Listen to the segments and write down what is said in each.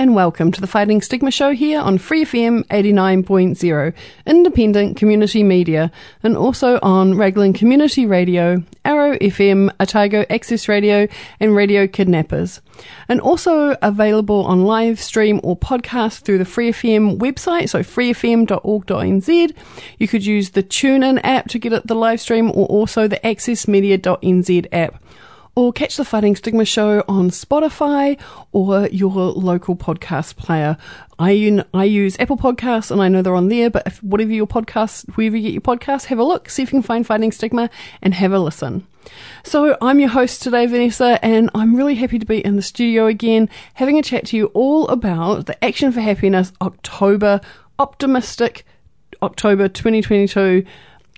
and welcome to the Fighting Stigma Show here on Free FM 89.0, independent community media, and also on Raglan Community Radio, Arrow FM, Otago Access Radio, and Radio Kidnappers. And also available on live stream or podcast through the Free FM website, so freefm.org.nz. You could use the TuneIn app to get at the live stream or also the accessmedia.nz app or catch the Fighting Stigma show on Spotify or your local podcast player. I, I use Apple Podcasts and I know they're on there, but if whatever your podcast, wherever you get your podcasts, have a look, see if you can find Fighting Stigma and have a listen. So I'm your host today, Vanessa, and I'm really happy to be in the studio again, having a chat to you all about the Action for Happiness October Optimistic October 2022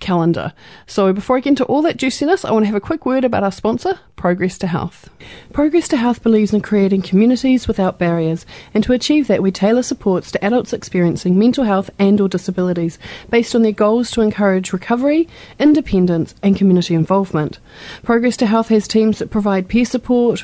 calendar. So before I get into all that juiciness, I want to have a quick word about our sponsor, Progress to Health. Progress to Health believes in creating communities without barriers, and to achieve that we tailor supports to adults experiencing mental health and or disabilities based on their goals to encourage recovery, independence, and community involvement. Progress to Health has teams that provide peer support,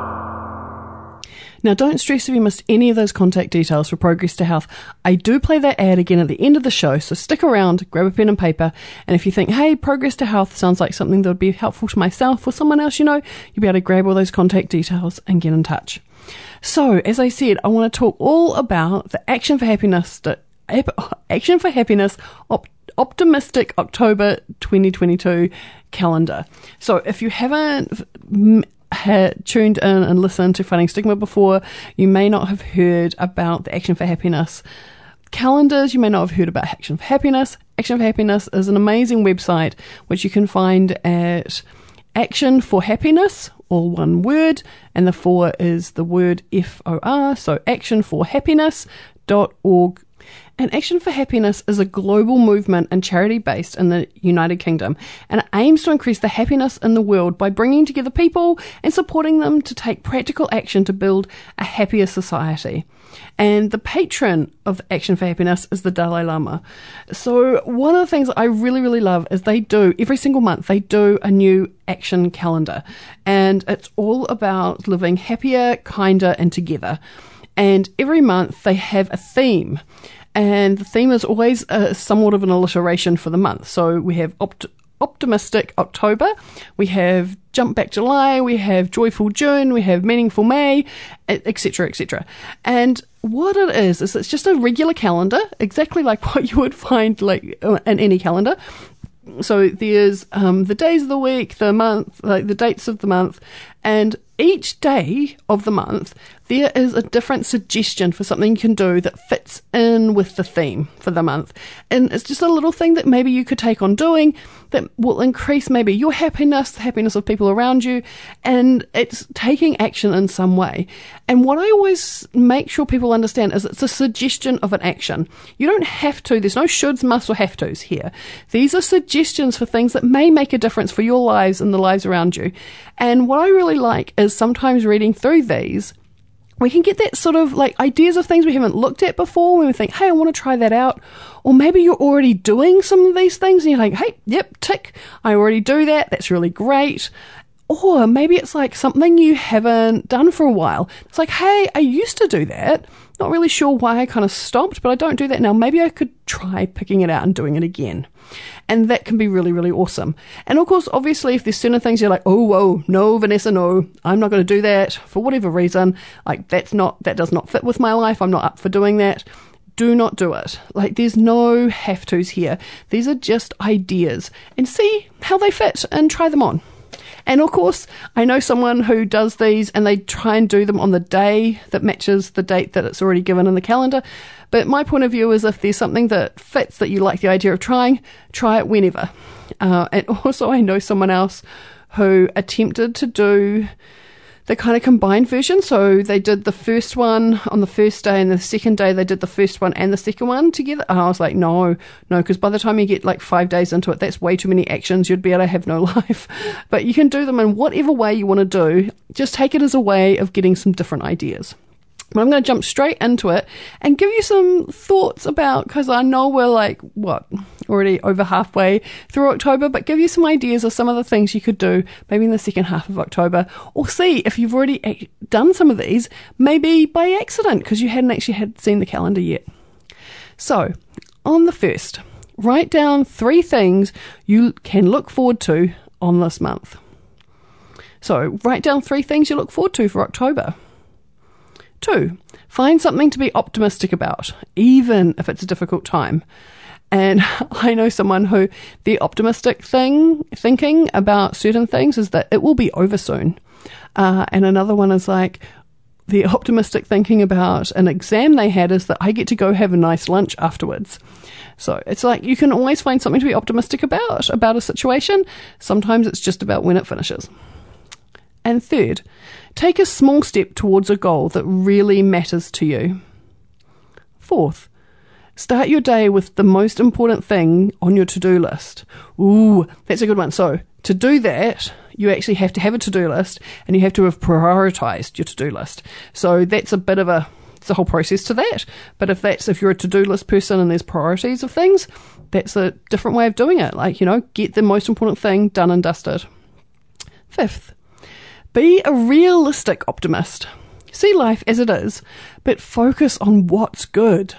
Now, don't stress if you missed any of those contact details for Progress to Health. I do play that ad again at the end of the show, so stick around, grab a pen and paper, and if you think, hey, Progress to Health sounds like something that would be helpful to myself or someone else you know, you'll be able to grab all those contact details and get in touch. So, as I said, I want to talk all about the Action for Happiness, Action for Happiness op- Optimistic October 2022 calendar. So, if you haven't had tuned in and listened to Fighting Stigma before, you may not have heard about the Action for Happiness calendars. You may not have heard about Action for Happiness. Action for Happiness is an amazing website which you can find at Action for Happiness, all one word, and the four is the word F O R, so actionforhappiness.org and Action for Happiness is a global movement and charity based in the United Kingdom, and it aims to increase the happiness in the world by bringing together people and supporting them to take practical action to build a happier society. And the patron of Action for Happiness is the Dalai Lama. So, one of the things I really, really love is they do, every single month, they do a new action calendar. And it's all about living happier, kinder, and together. And every month they have a theme and the theme is always somewhat of an alliteration for the month. So we have opt- optimistic October, we have jump back July, we have joyful June, we have meaningful May, etc., etc. And what it is is it's just a regular calendar, exactly like what you would find like uh, in any calendar. So there's um, the days of the week, the month, like the dates of the month, and each day of the month, there is a different suggestion for something you can do that fits in with the theme for the month. And it's just a little thing that maybe you could take on doing that will increase maybe your happiness, the happiness of people around you, and it's taking action in some way. And what I always make sure people understand is it's a suggestion of an action. You don't have to, there's no shoulds, musts, or have tos here. These are suggestions for things that may make a difference for your lives and the lives around you. And what I really like is sometimes reading through these we can get that sort of like ideas of things we haven't looked at before when we think, hey, I want to try that out. Or maybe you're already doing some of these things and you're like, hey, yep, tick, I already do that. That's really great. Or maybe it's like something you haven't done for a while. It's like, hey, I used to do that. Not really sure why I kind of stopped, but I don't do that now. Maybe I could try picking it out and doing it again. And that can be really, really awesome. And of course, obviously, if there's certain things you're like, oh, whoa, no, Vanessa, no, I'm not going to do that for whatever reason. Like, that's not, that does not fit with my life. I'm not up for doing that do not do it. Like, there's no have tos here. These are just ideas and see how they fit and try them on. And of course, I know someone who does these and they try and do them on the day that matches the date that it's already given in the calendar. But my point of view is if there's something that fits that you like the idea of trying, try it whenever. Uh, and also, I know someone else who attempted to do the kind of combined version. So they did the first one on the first day, and the second day they did the first one and the second one together. And I was like, no, no, because by the time you get like five days into it, that's way too many actions. You'd be able to have no life. But you can do them in whatever way you want to do. Just take it as a way of getting some different ideas. I'm going to jump straight into it and give you some thoughts about, because I know we're like, what, already over halfway through October, but give you some ideas of some of the things you could do maybe in the second half of October, or see if you've already eh, done some of these, maybe by accident, because you hadn't actually had seen the calendar yet. So, on the first, write down three things you can look forward to on this month. So, write down three things you look forward to for October. Two, find something to be optimistic about, even if it's a difficult time. And I know someone who the optimistic thing, thinking about certain things is that it will be over soon. Uh, and another one is like, the optimistic thinking about an exam they had is that I get to go have a nice lunch afterwards. So it's like you can always find something to be optimistic about, about a situation. Sometimes it's just about when it finishes. And third, take a small step towards a goal that really matters to you. Fourth, start your day with the most important thing on your to do list. Ooh, that's a good one. So, to do that, you actually have to have a to do list and you have to have prioritized your to do list. So, that's a bit of a it's a whole process to that. But if that's if you're a to do list person and there's priorities of things, that's a different way of doing it. Like, you know, get the most important thing done and dusted. Fifth, be a realistic optimist. See life as it is, but focus on what's good.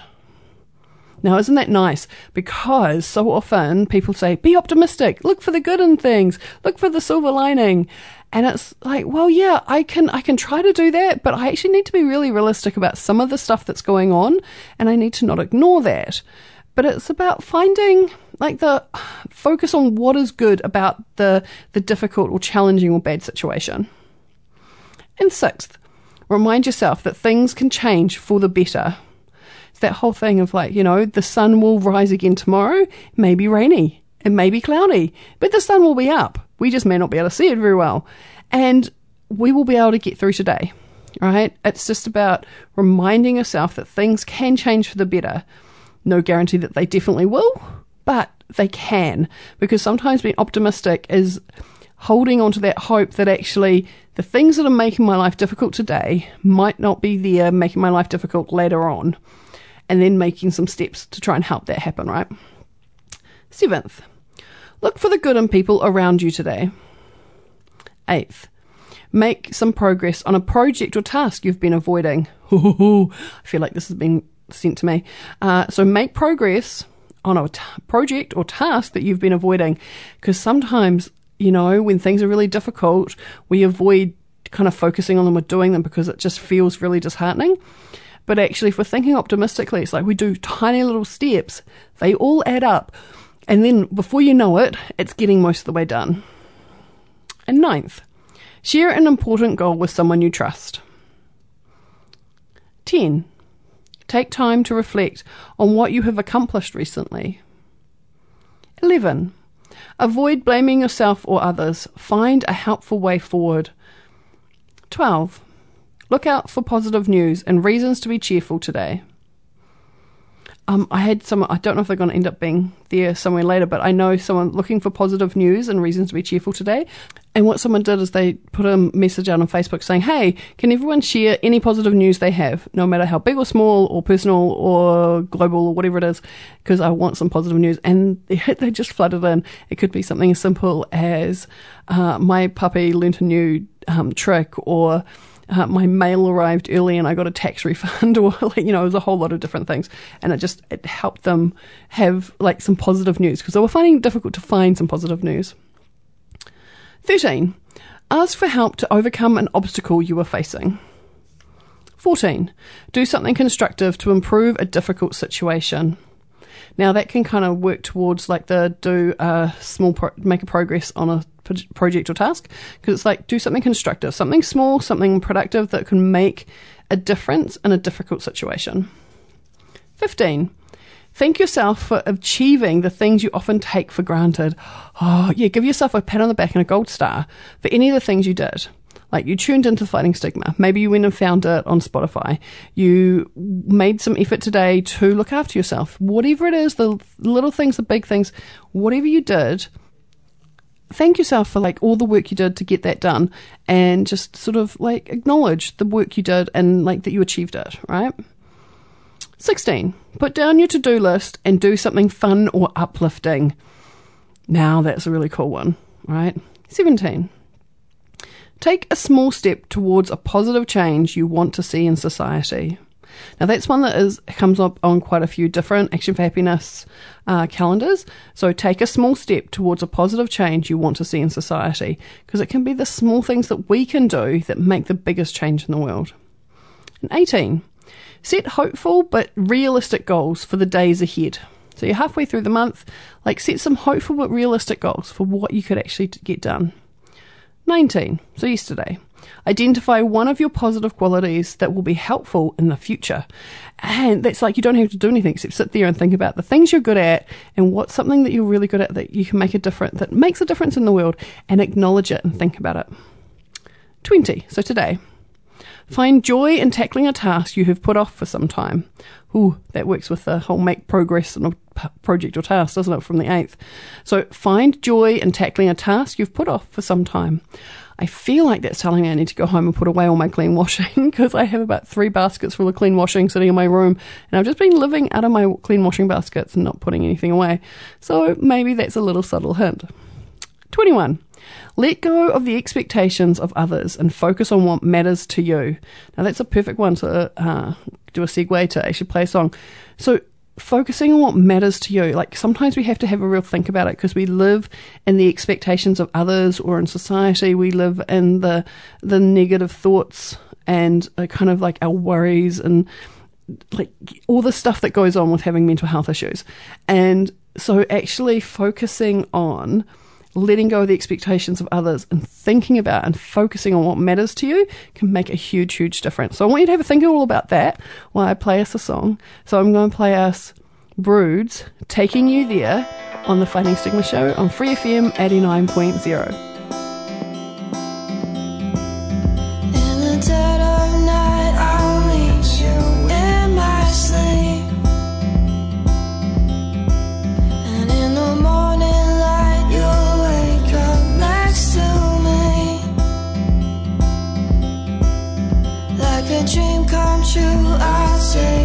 Now, isn't that nice? Because so often people say, be optimistic, look for the good in things, look for the silver lining. And it's like, well, yeah, I can, I can try to do that, but I actually need to be really realistic about some of the stuff that's going on, and I need to not ignore that. But it's about finding, like, the focus on what is good about the, the difficult or challenging or bad situation. And sixth, remind yourself that things can change for the better. It's that whole thing of like, you know, the sun will rise again tomorrow, it may be rainy, it may be cloudy, but the sun will be up. We just may not be able to see it very well. And we will be able to get through today, right? It's just about reminding yourself that things can change for the better. No guarantee that they definitely will, but they can. Because sometimes being optimistic is holding on to that hope that actually the things that are making my life difficult today might not be there making my life difficult later on, and then making some steps to try and help that happen, right? Seventh, look for the good in people around you today. Eighth, make some progress on a project or task you've been avoiding. I feel like this has been sent to me. Uh, so make progress on a t- project or task that you've been avoiding because sometimes you know, when things are really difficult, we avoid kind of focusing on them or doing them because it just feels really disheartening. But actually, if we're thinking optimistically, it's like we do tiny little steps, they all add up. And then before you know it, it's getting most of the way done. And ninth, Share an important goal with someone you trust. 10. Take time to reflect on what you have accomplished recently. 11. Avoid blaming yourself or others. Find a helpful way forward. 12. Look out for positive news and reasons to be cheerful today. Um, I had someone, I don't know if they're going to end up being there somewhere later, but I know someone looking for positive news and reasons to be cheerful today. And what someone did is they put a message out on Facebook saying, Hey, can everyone share any positive news they have, no matter how big or small or personal or global or whatever it is, because I want some positive news. And they just flooded in. It could be something as simple as, uh, my puppy learnt a new um, trick or, uh, my mail arrived early and I got a tax refund or like, you know, it was a whole lot of different things. And it just, it helped them have like some positive news because they were finding it difficult to find some positive news. 13. Ask for help to overcome an obstacle you are facing. 14. Do something constructive to improve a difficult situation. Now that can kind of work towards like the do a small pro- make a progress on a project or task because it's like do something constructive, something small, something productive that can make a difference in a difficult situation. 15. Thank yourself for achieving the things you often take for granted. Oh, yeah, give yourself a pat on the back and a gold star for any of the things you did. Like you tuned into Fighting Stigma. Maybe you went and found it on Spotify. You made some effort today to look after yourself. Whatever it is, the little things, the big things, whatever you did, thank yourself for like all the work you did to get that done and just sort of like acknowledge the work you did and like that you achieved it, right? 16. Put down your to do list and do something fun or uplifting. Now that's a really cool one, right? 17. Take a small step towards a positive change you want to see in society. Now that's one that is comes up on quite a few different Action for Happiness uh, calendars. So take a small step towards a positive change you want to see in society, because it can be the small things that we can do that make the biggest change in the world. And 18. Set hopeful but realistic goals for the days ahead. So you're halfway through the month, like set some hopeful but realistic goals for what you could actually get done. 19. So yesterday. Identify one of your positive qualities that will be helpful in the future. And that's like you don't have to do anything except sit there and think about the things you're good at and what's something that you're really good at that you can make a difference, that makes a difference in the world and acknowledge it and think about it. 20. So today. Find joy in tackling a task you have put off for some time. Ooh, that works with the whole make progress in a project or task, doesn't it, from the 8th? So find joy in tackling a task you've put off for some time. I feel like that's telling me I need to go home and put away all my clean washing because I have about three baskets full of clean washing sitting in my room and I've just been living out of my clean washing baskets and not putting anything away. So maybe that's a little subtle hint. 21. Let go of the expectations of others and focus on what matters to you. Now, that's a perfect one to uh, do a segue to actually play a song. So, focusing on what matters to you. Like sometimes we have to have a real think about it because we live in the expectations of others or in society. We live in the the negative thoughts and uh, kind of like our worries and like all the stuff that goes on with having mental health issues. And so actually focusing on letting go of the expectations of others and thinking about and focusing on what matters to you can make a huge, huge difference. So I want you to have a think all about that while I play us a song. So I'm going to play us Broods, Taking You There on the Fighting Stigma Show on Free FM 89.0. Just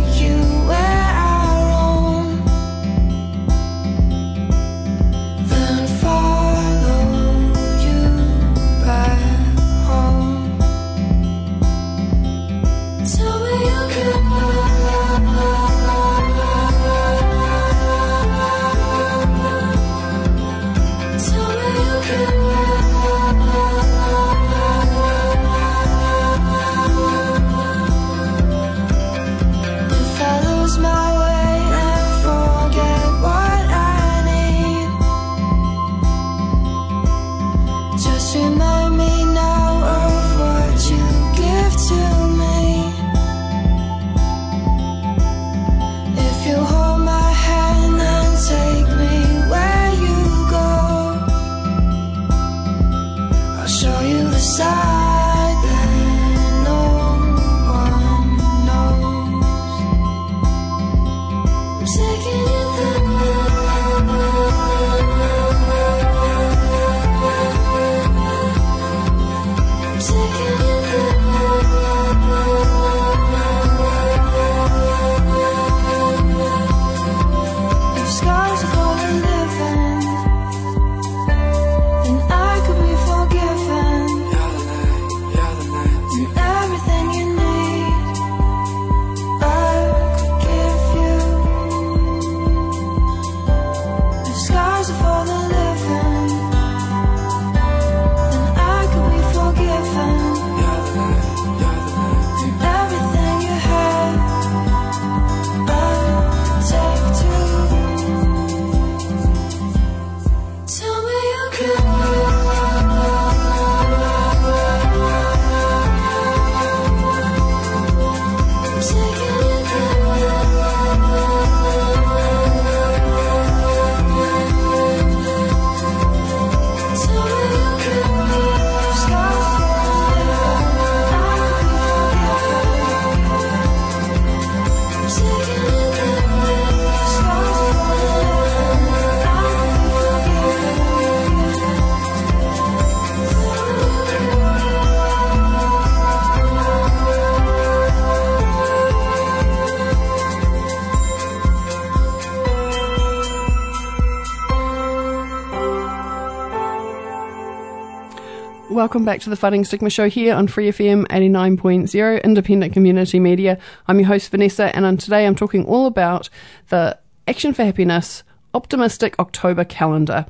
welcome back to the Fighting Stigma Show here on Free FM 89.0, independent community media. I'm your host, Vanessa, and today I'm talking all about the Action for Happiness optimistic October calendar.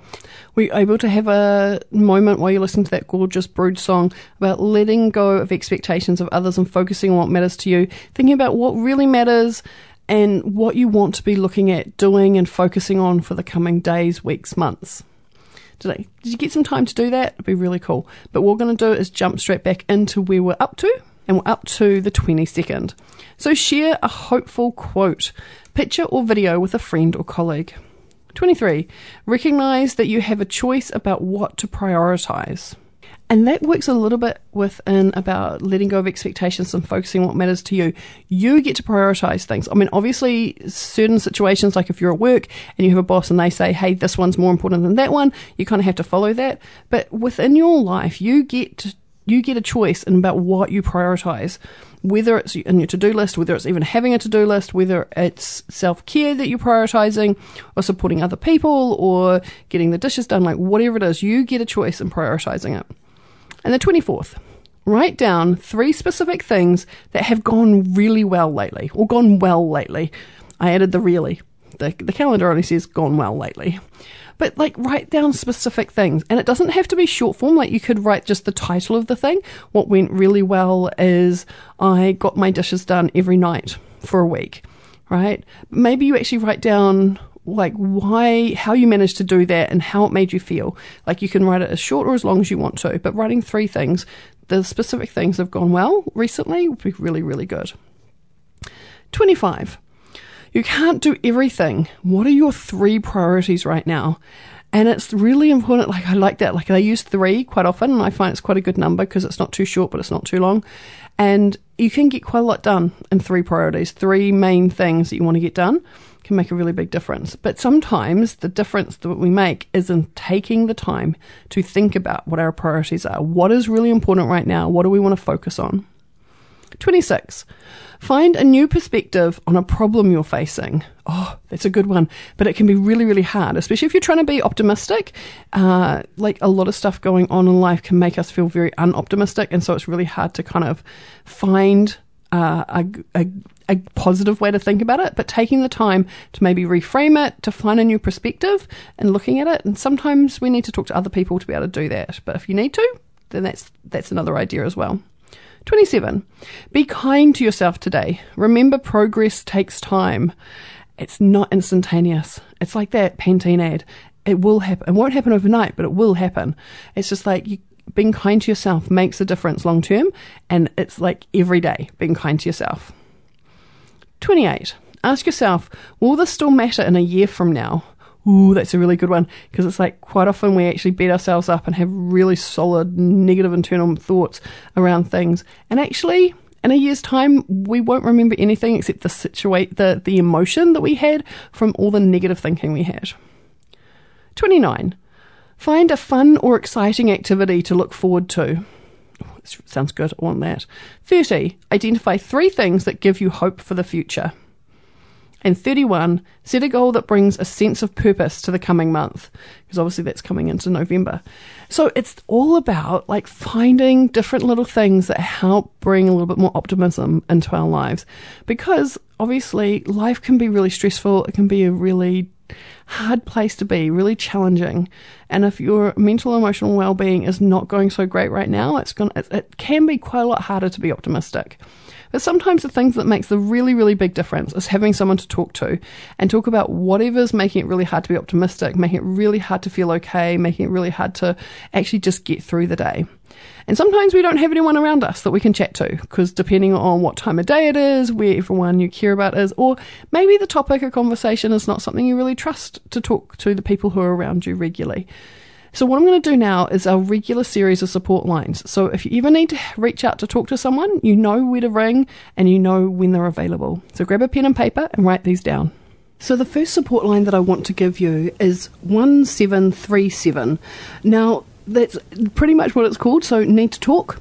Were able to have a moment while you listened to that gorgeous Broods song about letting go of expectations of others and focusing on what matters to you, thinking about what really matters and what you want to be looking at, doing, and focusing on for the coming days, weeks, months? Today. Did you get some time to do that? It'd be really cool. But what we're going to do is jump straight back into where we're up to, and we're up to the 22nd. So share a hopeful quote, picture or video with a friend or colleague. 23. Recognize that you have a choice about what to prioritize. And that works a little bit within about letting go of expectations and focusing on what matters to you. You get to prioritize things. I mean, obviously, certain situations, like if you're at work and you have a boss and they say, hey, this one's more important than that one, you kind of have to follow that. But within your life, you get to, you get a choice in about what you prioritize. Whether it's in your to do list, whether it's even having a to do list, whether it's self care that you're prioritizing, or supporting other people, or getting the dishes done, like whatever it is, you get a choice in prioritizing it. And the 24th, write down three specific things that have gone really well lately, or gone well lately. I added the really. The, the calendar only says gone well lately. But like write down specific things. And it doesn't have to be short form. Like you could write just the title of the thing. What went really well is I got my dishes done every night for a week, right? Maybe you actually write down like why how you managed to do that and how it made you feel. Like you can write it as short or as long as you want to but writing three things the specific things that have gone well recently would be really really good. 25 you can't do everything. What are your three priorities right now? And it's really important like i like that. Like i use three quite often and i find it's quite a good number because it's not too short but it's not too long. And you can get quite a lot done in three priorities three main things that you want to get done can make a really big difference. But sometimes the difference that we make is in taking the time to think about what our priorities are. What is really important right now? What do we want to focus on? 26. Find a new perspective on a problem you're facing. Oh, that's a good one. But it can be really, really hard, especially if you're trying to be optimistic. Uh, like a lot of stuff going on in life can make us feel very unoptimistic. And so it's really hard to kind of find a, a, a positive way to think about it, but taking the time to maybe reframe it, to find a new perspective and looking at it. And sometimes we need to talk to other people to be able to do that. But if you need to, then that's that's another idea as well. 27. Be kind to yourself today. Remember progress takes time. It's not instantaneous. It's like that Pantene ad. It will happen. It won't happen overnight, but it will happen. It's just like you, being kind to yourself makes a difference long term, and it's like every day being kind to yourself. 28. Ask yourself, will this still matter in a year from now? ooh, that's a really good one. Because it's like quite often we actually beat ourselves up and have really solid negative internal thoughts around things. And actually, in a year's time, we won't remember anything except the situate the, the emotion that we had from all the negative thinking we had. 29. Find a fun or exciting activity to look forward to. sounds good, I want that. 30. Identify three things that give you hope for the future. And 31, set a goal that brings a sense of purpose to the coming month, because obviously that's coming into November. So it's all about like finding different little things that help bring a little bit more optimism into our lives. Because obviously life can be really stressful, it can be a really hard place to be, really challenging. And if your mental emotional well-being is not going so great right now, it's going it, it can be quite a lot harder to be optimistic. But sometimes the things that makes the really, really big difference is having someone to talk to and talk about whatever's making it really hard to be optimistic, making it really hard to feel okay, making it really hard to actually just get through the day. And sometimes we don't have anyone around us that we can chat to because depending on what time of day it is, where everyone you care about is, or maybe the topic of conversation is not something you really trust to talk to the people who are around you regularly. So, what I'm going to do now is our regular series of support lines. So, if you ever need to reach out to talk to someone, you know where to ring and you know when they're available. So, grab a pen and paper and write these down. So, the first support line that I want to give you is 1737. Now, that's pretty much what it's called. So, need to talk.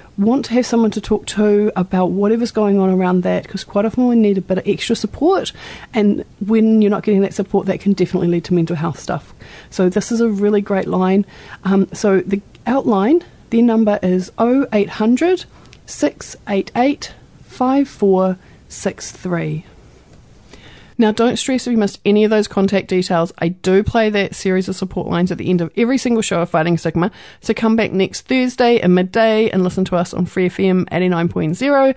want to have someone to talk to about whatever's going on around that because quite often we need a bit of extra support and when you're not getting that support that can definitely lead to mental health stuff. So this is a really great line. Um, so the OutLine their number is 0800 688 5463 now, don't stress if you missed any of those contact details. I do play that series of support lines at the end of every single show of Fighting Stigma. So come back next Thursday at midday and listen to us on Free FM 89.0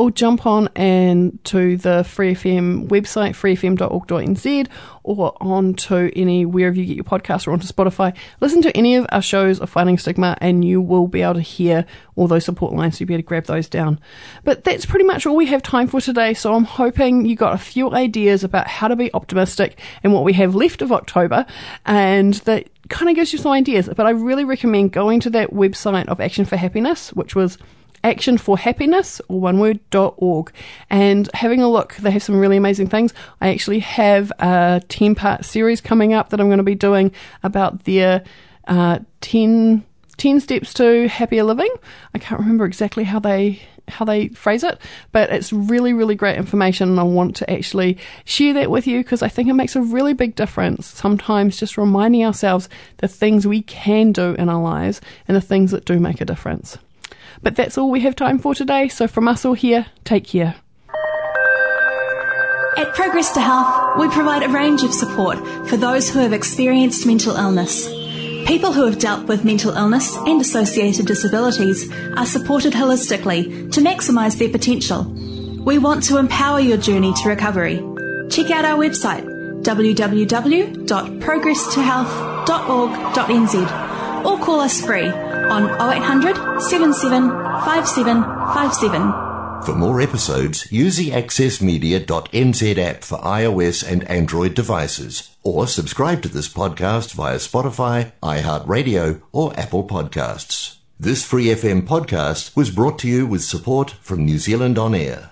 or jump on and to the Free FM website, freefm.org.nz, or onto any wherever you get your podcast or onto Spotify. Listen to any of our shows of Fighting Stigma, and you will be able to hear all those support lines. So you better grab those down. But that's pretty much all we have time for today. So I'm hoping you got a few ideas about how to be optimistic and what we have left of October, and that kind of gives you some ideas. But I really recommend going to that website of Action for Happiness, which was action for happiness or one word dot org and having a look they have some really amazing things i actually have a 10 part series coming up that i'm going to be doing about their uh, 10, 10 steps to happier living i can't remember exactly how they how they phrase it, but it's really, really great information. And I want to actually share that with you because I think it makes a really big difference. Sometimes just reminding ourselves the things we can do in our lives and the things that do make a difference. But that's all we have time for today, so from us all here, take care. At Progress to Health, we provide a range of support for those who have experienced mental illness. People who have dealt with mental illness and associated disabilities are supported holistically to maximise their potential. We want to empower your journey to recovery. Check out our website www.progresstohealth.org.nz or call us free on 0800 77 5757. For more episodes, use the accessmedia.nz app for iOS and Android devices, or subscribe to this podcast via Spotify, iHeartRadio, or Apple Podcasts. This Free FM podcast was brought to you with support from New Zealand On Air.